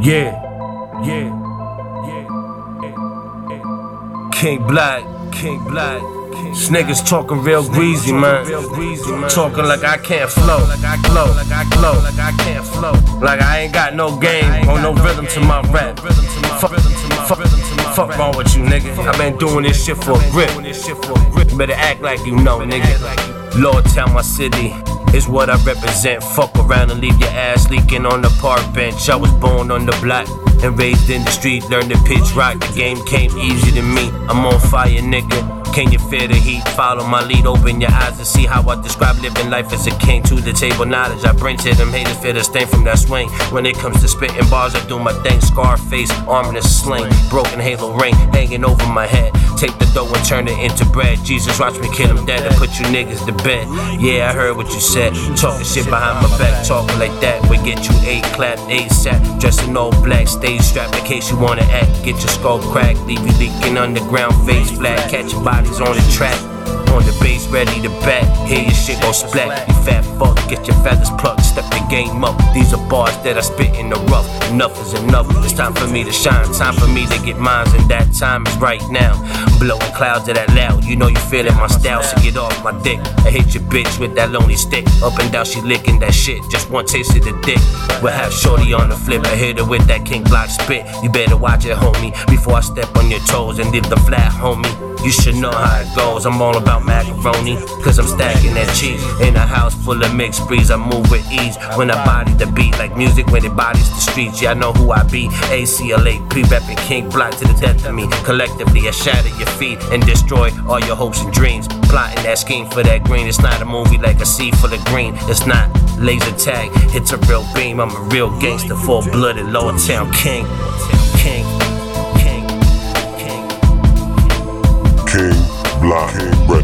Yeah, yeah, yeah. King Black, King Black. This niggas talking real greasy, man. Talking like I can't flow, like I flow, like I flow, like I can't flow. Like I ain't got no game or no rhythm to my rap. Fuck, fuck, fuck wrong with you, nigga. I been doing this shit for a grip. Better act like you know, nigga. Lord, tell my city is what I represent. Fuck around and leave your ass leaking on the park bench. I was born on the block and raised in the street. Learned to pitch rock. The game came easy to me. I'm on fire, nigga. Can you feel the heat? Follow my lead, open your eyes and see how I describe living life as a king. To the table, knowledge I bring to them haters, feel the stain from that swing. When it comes to spitting bars, I do my thing. Scarface, arm in a sling, broken halo ring hanging over my head. Take the dough and turn it into bread. Jesus, watch me kill him dead and put you niggas to bed. Yeah, I heard what you said. Talking shit behind my back, talking like that. We get you eight clap, eight sat. Dressed in all black, stage strapped in case you wanna act. Get your skull cracked, leave you leaking underground, face flat. Catch your on the track. On the base, ready to bat. Hear your shit go splat. You fat fuck, get your feathers plucked. Step the game up. These are bars that I spit in the rough. Enough is enough. It's time for me to shine. Time for me to get mines, and that time is right now. Blowing clouds of that loud. You know you feeling my style, so get off my dick. I hit your bitch with that lonely stick. Up and down, she licking that shit. Just one taste of the dick. We'll have shorty on the flip. I hit her with that king block spit. You better watch it, homie. Before I step on your toes and leave the flat, homie. You should know how it goes. I'm all about macaroni, cause I'm stacking that cheese. In a house full of mixed breeds, I move with ease. When I body the beat, like music when it bodies the streets. Yeah, I know who I be. ACLA, pre repping King Block to the death of me. Collectively, I shatter your feet and destroy all your hopes and dreams. Plotting that scheme for that green. It's not a movie like a sea full of green. It's not laser tag, it's a real beam. I'm a real gangster, full blooded, lower town king. blind.